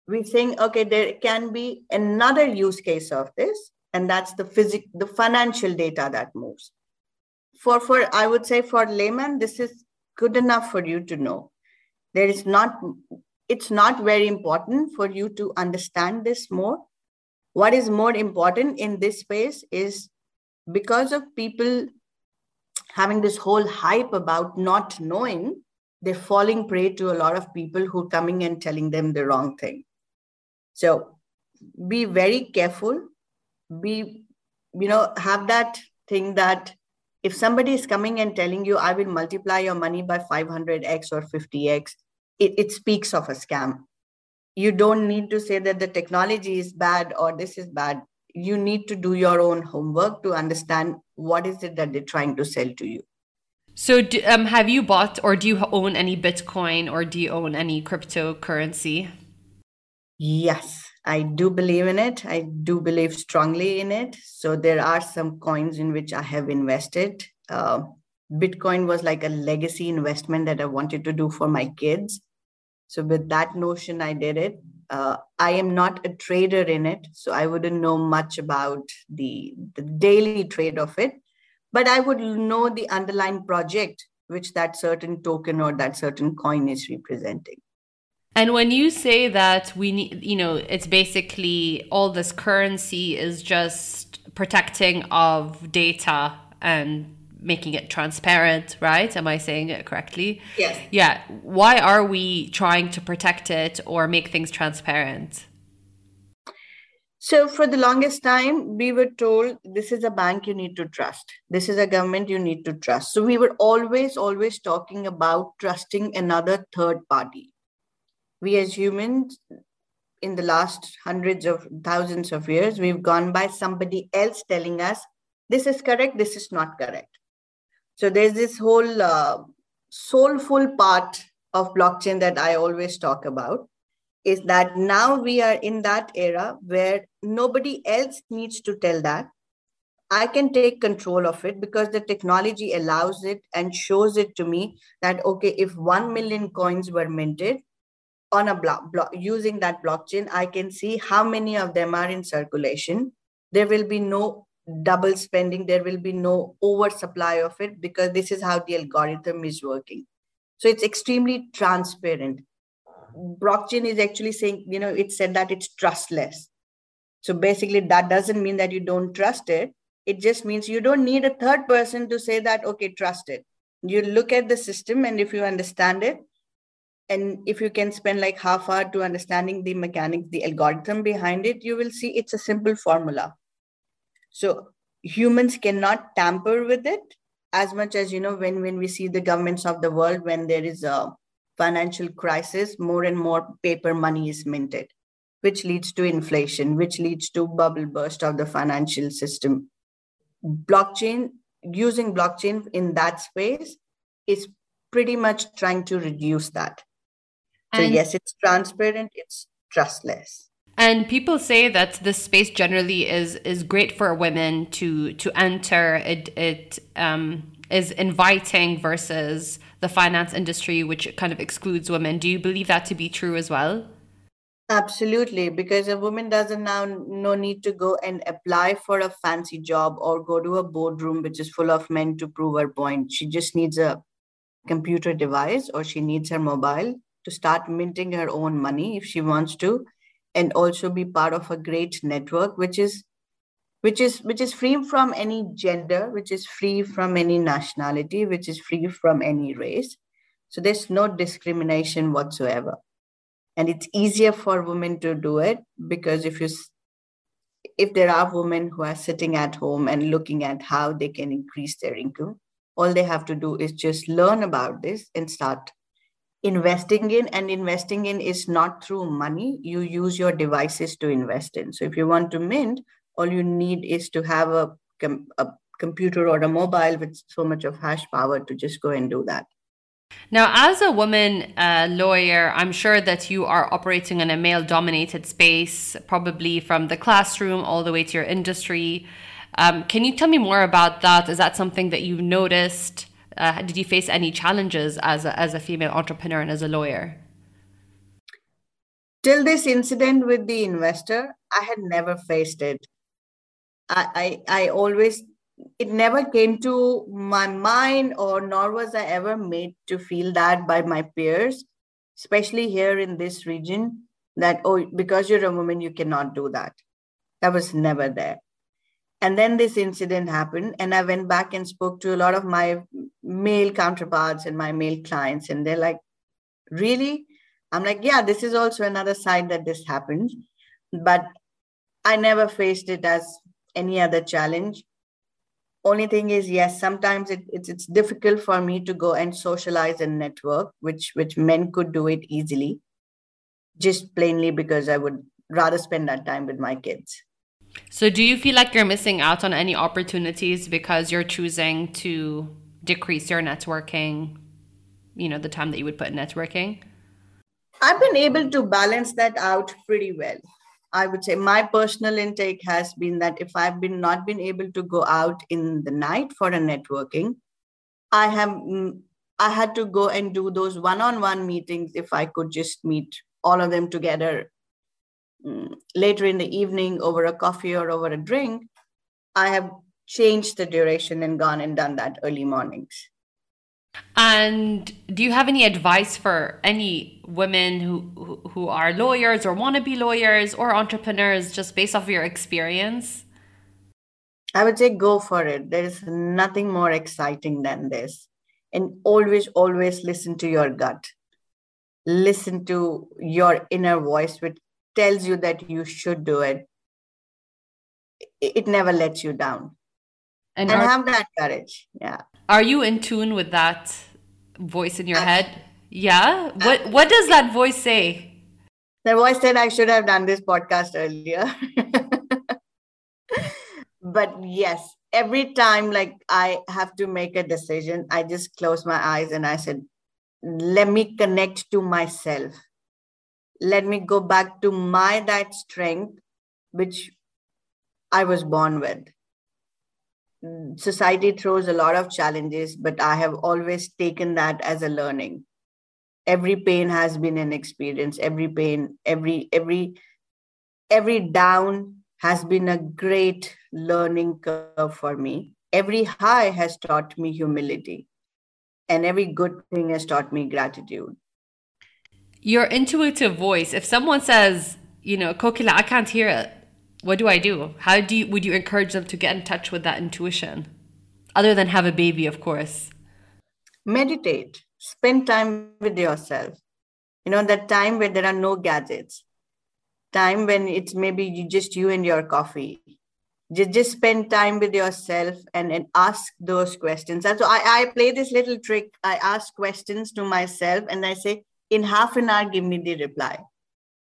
we think, okay, there can be another use case of this, and that's the physic the financial data that moves. For for I would say for layman, this is good enough for you to know. There is not it's not very important for you to understand this more. What is more important in this space is because of people having this whole hype about not knowing, they're falling prey to a lot of people who are coming and telling them the wrong thing. So be very careful. Be, you know, have that thing that if somebody is coming and telling you, I will multiply your money by 500x or 50x, it, it speaks of a scam. You don't need to say that the technology is bad or this is bad. You need to do your own homework to understand what is it that they're trying to sell to you. So, do, um, have you bought or do you own any Bitcoin or do you own any cryptocurrency? Yes, I do believe in it. I do believe strongly in it. So, there are some coins in which I have invested. Uh, Bitcoin was like a legacy investment that I wanted to do for my kids. So, with that notion, I did it. Uh, I am not a trader in it, so I wouldn't know much about the, the daily trade of it but I would know the underlying project which that certain token or that certain coin is representing. And when you say that we need, you know, it's basically all this currency is just protecting of data and making it transparent, right? Am I saying it correctly? Yes. Yeah. Why are we trying to protect it or make things transparent? So, for the longest time, we were told this is a bank you need to trust. This is a government you need to trust. So, we were always, always talking about trusting another third party. We as humans, in the last hundreds of thousands of years, we've gone by somebody else telling us this is correct, this is not correct. So, there's this whole uh, soulful part of blockchain that I always talk about is that now we are in that era where nobody else needs to tell that. I can take control of it because the technology allows it and shows it to me that, okay, if 1 million coins were minted on a block, block using that blockchain, I can see how many of them are in circulation. There will be no double spending, there will be no oversupply of it because this is how the algorithm is working. So it's extremely transparent blockchain is actually saying, you know, it said that it's trustless. So basically, that doesn't mean that you don't trust it. It just means you don't need a third person to say that, okay, trust it. You look at the system, and if you understand it, and if you can spend like half hour to understanding the mechanics, the algorithm behind it, you will see it's a simple formula. So humans cannot tamper with it as much as you know when when we see the governments of the world when there is a financial crisis, more and more paper money is minted, which leads to inflation, which leads to bubble burst of the financial system. Blockchain, using blockchain in that space is pretty much trying to reduce that. So and yes, it's transparent, it's trustless. And people say that this space generally is is great for women to to enter. It it um, is inviting versus the finance industry, which kind of excludes women. Do you believe that to be true as well? Absolutely, because a woman doesn't now no need to go and apply for a fancy job or go to a boardroom which is full of men to prove her point. She just needs a computer device or she needs her mobile to start minting her own money if she wants to, and also be part of a great network, which is which is which is free from any gender which is free from any nationality which is free from any race. So there's no discrimination whatsoever. And it's easier for women to do it because if you if there are women who are sitting at home and looking at how they can increase their income all they have to do is just learn about this and start investing in and investing in is not through money you use your devices to invest in so if you want to mint all you need is to have a, a computer or a mobile with so much of hash power to just go and do that. Now, as a woman uh, lawyer, I'm sure that you are operating in a male dominated space, probably from the classroom all the way to your industry. Um, can you tell me more about that? Is that something that you've noticed? Uh, did you face any challenges as a, as a female entrepreneur and as a lawyer? Till this incident with the investor, I had never faced it. I, I, I always, it never came to my mind, or nor was I ever made to feel that by my peers, especially here in this region, that, oh, because you're a woman, you cannot do that. That was never there. And then this incident happened, and I went back and spoke to a lot of my male counterparts and my male clients, and they're like, Really? I'm like, Yeah, this is also another side that this happens. But I never faced it as any other challenge only thing is yes sometimes it, it's it's difficult for me to go and socialize and network which which men could do it easily just plainly because i would rather spend that time with my kids so do you feel like you're missing out on any opportunities because you're choosing to decrease your networking, you know, the time that you would put in networking? I've been able to balance that out pretty well. I would say my personal intake has been that if I've been not been able to go out in the night for a networking, I have mm, I had to go and do those one-on-one meetings if I could just meet all of them together Mm, later in the evening over a coffee or over a drink. I have changed the duration and gone and done that early mornings. And do you have any advice for any women who who are lawyers or want to be lawyers or entrepreneurs just based off of your experience? I would say go for it. There is nothing more exciting than this. And always, always listen to your gut. Listen to your inner voice, which tells you that you should do it. It never lets you down. And, and are, have that courage. Yeah. Are you in tune with that voice in your head? Yeah. What What does that voice say? The voice said I should have done this podcast earlier. but yes, every time like I have to make a decision, I just close my eyes and I said, let me connect to myself. Let me go back to my that strength, which I was born with. Society throws a lot of challenges, but I have always taken that as a learning. Every pain has been an experience. Every pain, every every every down has been a great learning curve for me. Every high has taught me humility, and every good thing has taught me gratitude. Your intuitive voice, if someone says, you know, Kokila, I can't hear it, what do I do? How do you, would you encourage them to get in touch with that intuition? Other than have a baby, of course. Meditate, spend time with yourself. You know, that time where there are no gadgets, time when it's maybe just you and your coffee just, just spend time with yourself and, and ask those questions and so I, I play this little trick i ask questions to myself and i say in half an hour give me the reply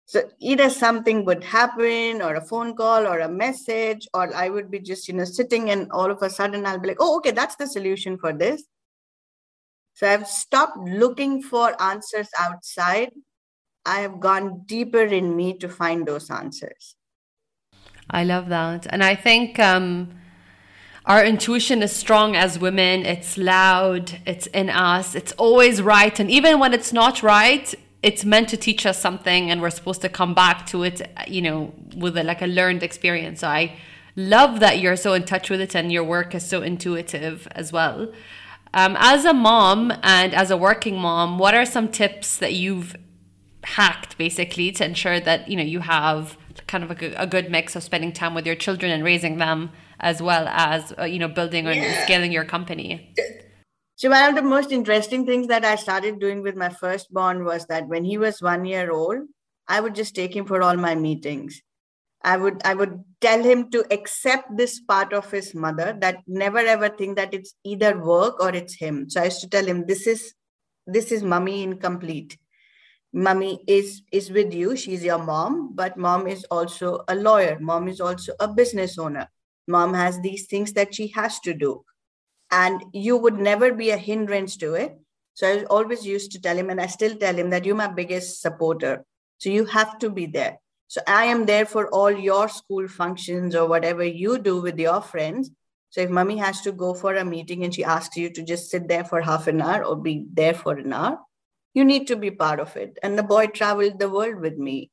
so either something would happen or a phone call or a message or i would be just you know sitting and all of a sudden i'll be like oh okay that's the solution for this so i've stopped looking for answers outside I have gone deeper in me to find those answers. I love that. And I think um, our intuition is strong as women. It's loud, it's in us, it's always right. And even when it's not right, it's meant to teach us something and we're supposed to come back to it, you know, with a, like a learned experience. So I love that you're so in touch with it and your work is so intuitive as well. Um, as a mom and as a working mom, what are some tips that you've hacked basically to ensure that you know you have kind of a, a good mix of spending time with your children and raising them as well as uh, you know building or yeah. scaling your company. So one of the most interesting things that i started doing with my firstborn was that when he was one year old i would just take him for all my meetings. I would i would tell him to accept this part of his mother that never ever think that it's either work or it's him. So i used to tell him this is this is mummy incomplete. Mummy is is with you. She's your mom but mom is also a lawyer. Mom is also a business owner mom has these things that she has to do. And you would never be a hindrance to it. So i always used to tell him and i still tell him that you're my biggest supporter. So you have to be there. So i am there for all your school functions or whatever you do with your friends. So if mommy has to go for a meeting and she asks you to just sit there for half an hour or be there for an hour you need to be part of it. And the boy traveled the world with me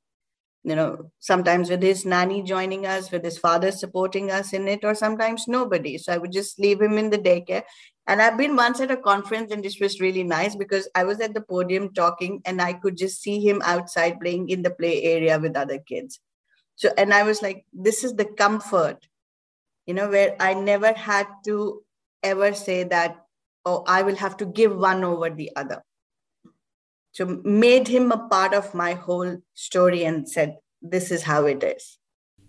you know sometimes with his nanny joining us with his father supporting us in it or sometimes nobody. So i would just leave him in the daycare. And i've been once at a conference and this was really nice because i was at the podium talking and i could just see him outside playing in the play area with other kids. So and i was like this is the comfort you know where i never had to ever say that oh i will have to give one over the other so made him a part of my whole story and said this is how it is.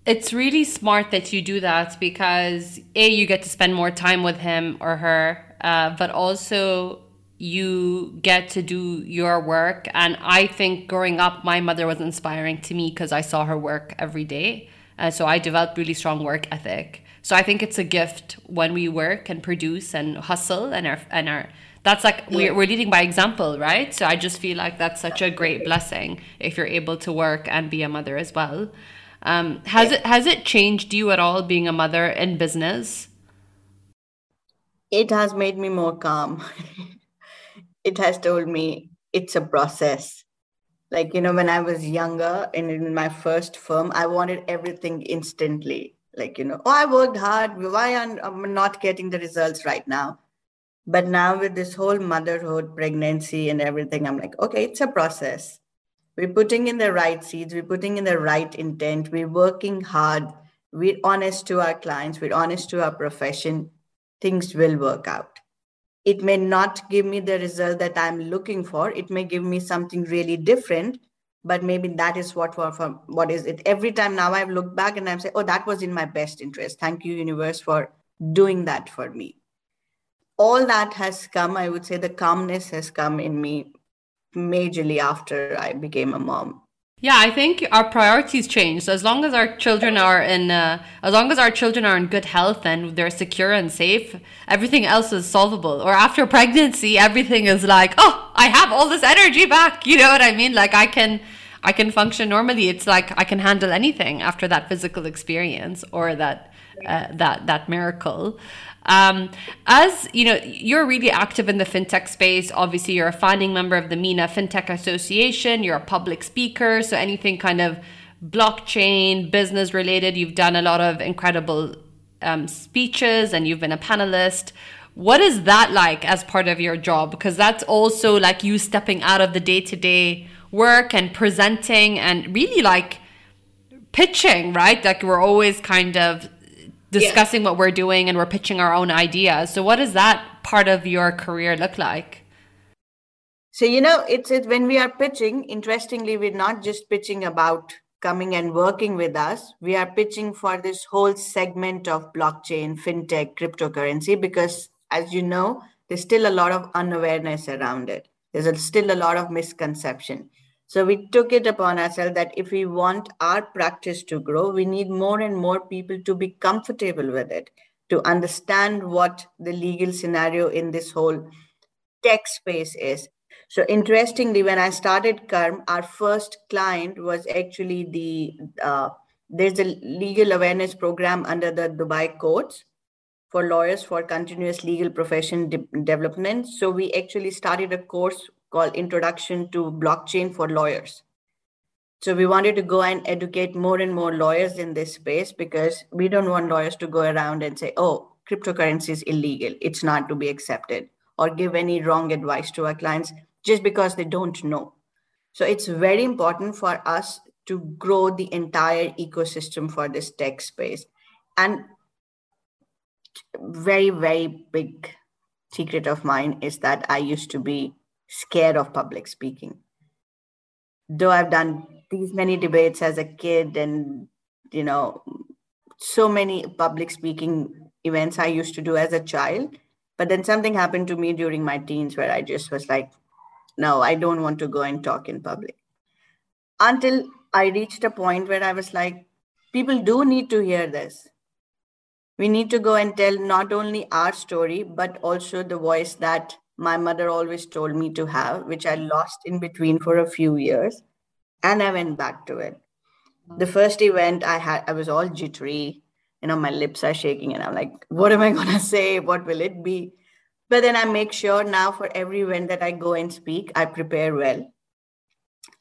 It's really smart that you do that because a you get to spend more time with him or her uh, but also you get to do your work. And i think growing up my mother was inspiring to me because i saw her work every day. Uh, so i developed really strong work ethic. So I think it's a gift when we work and produce and hustle and our and our that's like we're, we're leading by example right? So i just feel like that's such a great blessing if you're able to work and be a mother as well. Um, has it has it changed you at all being a mother in business? It has made me more calm. It has told me it's a process. Like you know when i was younger and in my first firm i wanted everything instantly. Like you know oh i worked hard. Why am i not getting the results right now but now with this whole motherhood pregnancy and everything i'm like okay it's a process. We're putting in the right seeds we're putting in the right intent we're working hard we're honest to our clients we're honest to our profession things will work out. It may not give me the result that i'm looking for it may give me something really different but maybe that is what for, what is it. Every time now i've looked back and i'm saying oh that was in my best interest. Thank you universe for doing that for me all that has come i would say the calmness has come in me majorly after i became a mom yeah, I think our priorities change. So as long as our children are in, uh, as long as our children are in good health and they're secure and safe, everything else is solvable. Or after pregnancy, everything is like, oh, I have all this energy back. You know what I mean? Like I can, I can function normally. It's like I can handle anything after that physical experience or that, uh, that that miracle. Um, as you know, you're really active in the fintech space. Obviously, you're a founding member of the MENA FinTech Association. You're a public speaker, so anything kind of blockchain business related, you've done a lot of incredible um, speeches, and you've been a panelist. What is that like as part of your job? Because that's also like you stepping out of the day to day work and presenting and really like pitching, right? Like we're always kind of discussing yeah. what we're doing and we're pitching our own ideas. So, what does that part of your career look like? So, you know, it's, it's when we are pitching, interestingly, we're not just pitching about coming and working with us. We are pitching for this whole segment of blockchain, fintech, cryptocurrency, because as you know, there's still a lot of unawareness around it. There's a, still a lot of misconception. So we took it upon ourselves that if we want our practice to grow, we need more and more people to be comfortable with it, to understand what the legal scenario in this whole tech space is. So interestingly, when I started Karm, our first client was actually the uh, there's a legal awareness program under the Dubai courts for lawyers for continuous legal profession de- development. So we actually started a course called Introduction to Blockchain for Lawyers. So we wanted to go and educate more and more lawyers in this space because we don't want lawyers to go around and say, oh, cryptocurrency is illegal. It's not to be accepted or give any wrong advice to our clients just because they don't know. So it's very important for us to grow the entire ecosystem for this tech space. And very, very big secret of mine is that I used to be scared of public speaking. Though I've done these many debates as a kid and, you know, so many public speaking events I used to do as a child. But then something happened to me during my teens where I just was like, no, I don't want to go and talk in public. Until I reached a point where I was like, people do need to hear this. We need to go and tell not only our story, but also the voice that my mother always told me to have, which I lost in between for a few years. And I went back to it. The first event I had, I was all jittery. You know, my lips are shaking, and I'm like, what am I going to say? What will it be? But then I make sure now for every event that I go and speak, I prepare well.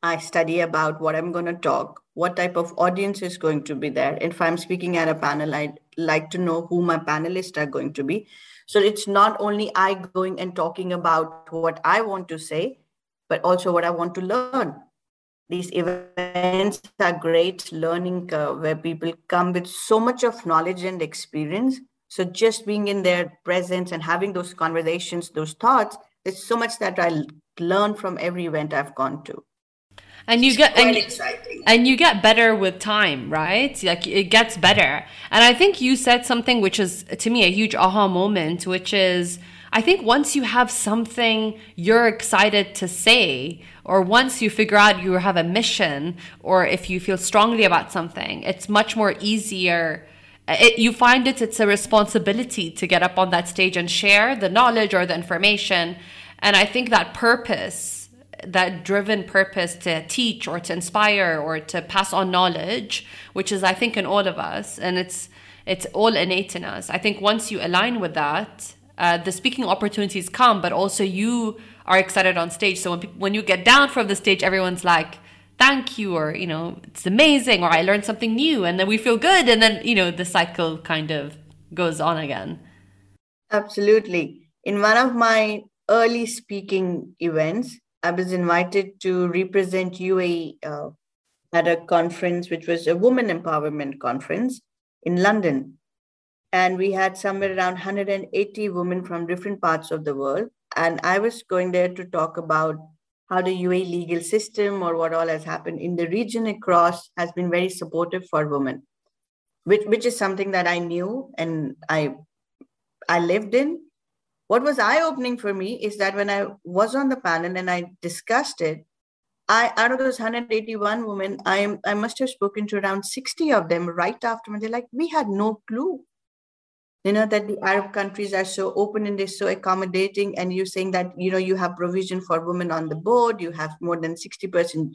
I study about what I'm going to talk, what type of audience is going to be there. If I'm speaking at a panel, I'd like to know who my panelists are going to be so it's not only I going and talking about what I want to say, but also what I want to learn. These events are great learning curve where people come with so much of knowledge and experience. So just being in their presence and having those conversations, those thoughts, there's so much that I learn from every event I've gone to and you get and, and, you get better with time right? Like it gets better. And i think you said something which is to me a huge aha moment which is i think once you have something you're excited to say or once you figure out you have a mission or if you feel strongly about something it's much more easier. It, you find it it's a responsibility to get up on that stage and share the knowledge or the information. And i think that purpose that driven purpose to teach or to inspire or to pass on knowledge which is i think in all of us and it's it's all innate in us. I think once you align with that uh, the speaking opportunities come but also you are excited on stage. So when, when you get down from the stage everyone's like thank you or you know it's amazing or i learned something new and then we feel good and then you know the cycle kind of goes on again. Absolutely. In one of my early speaking events i was invited to represent uae uh, at a conference which was a woman empowerment conference in london and we had somewhere around 180 women from different parts of the world and i was going there to talk about how the UAE legal system or what all has happened in the region across has been very supportive for women, which, which is something that I knew and I I lived in. What was eye-opening for me is that when I was on the panel and I discussed it, I out of those 181 women, I I must have spoken to around 60 of them right after, and they're like, we had no clue. You know that the arab countries are so open and they're so accommodating and you're saying that you know you have provision for women on the board you have more than 60%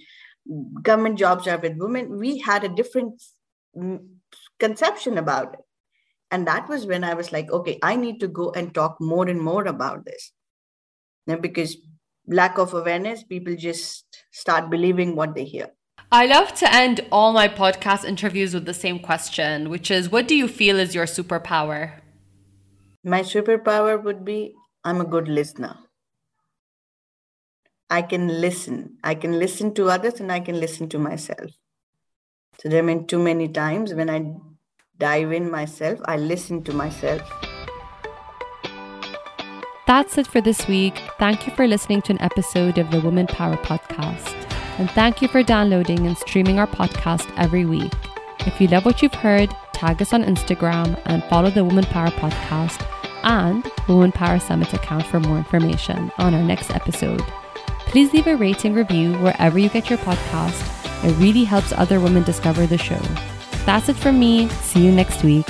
government jobs are with women. We had a different mm, conception about it and that was when i was like okay i need to go and talk more and more about this now, because lack of awareness people just start believing what they hear I love to end all my podcast interviews with the same question, which is what do you feel is your superpower? My superpower would be I'm a good listener. I can listen. I can listen to others and I can listen to myself. So there have been too many times when I dive in myself, I listen to myself. That's it for this week. Thank you for listening to an episode of the Woman Power Podcast and thank you for downloading and streaming our podcast every week. If you love what you've heard, tag us on Instagram and follow the Woman Power Podcast and Woman Power Summit account for more information on our next episode. Please leave a rating review wherever you get your podcast. It really helps other women discover the show. That's it from me. See you next week.